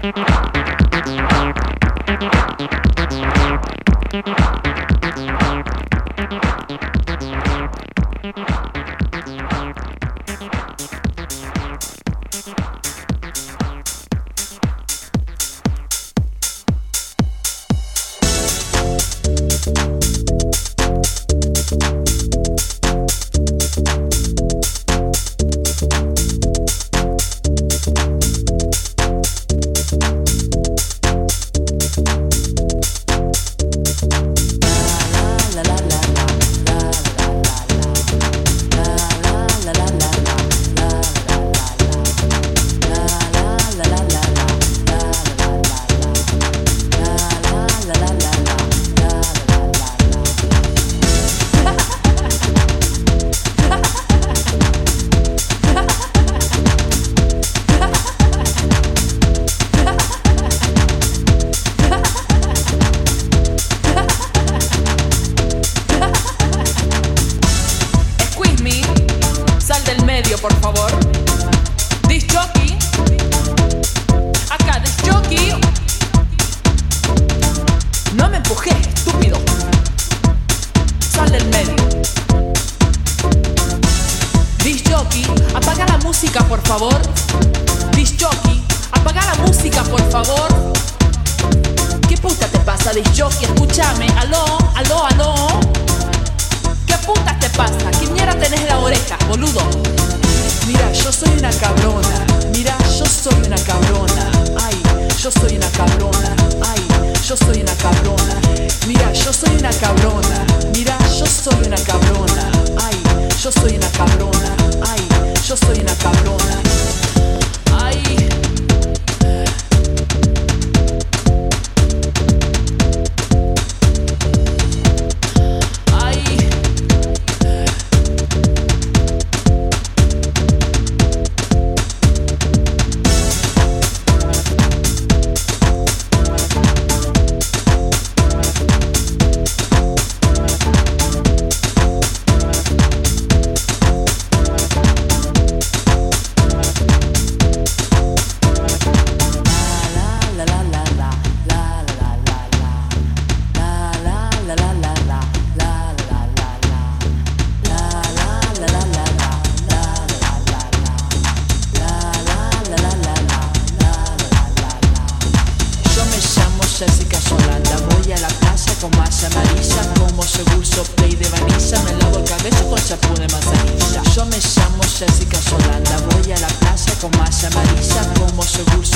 Como seguro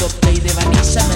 play de Vanilla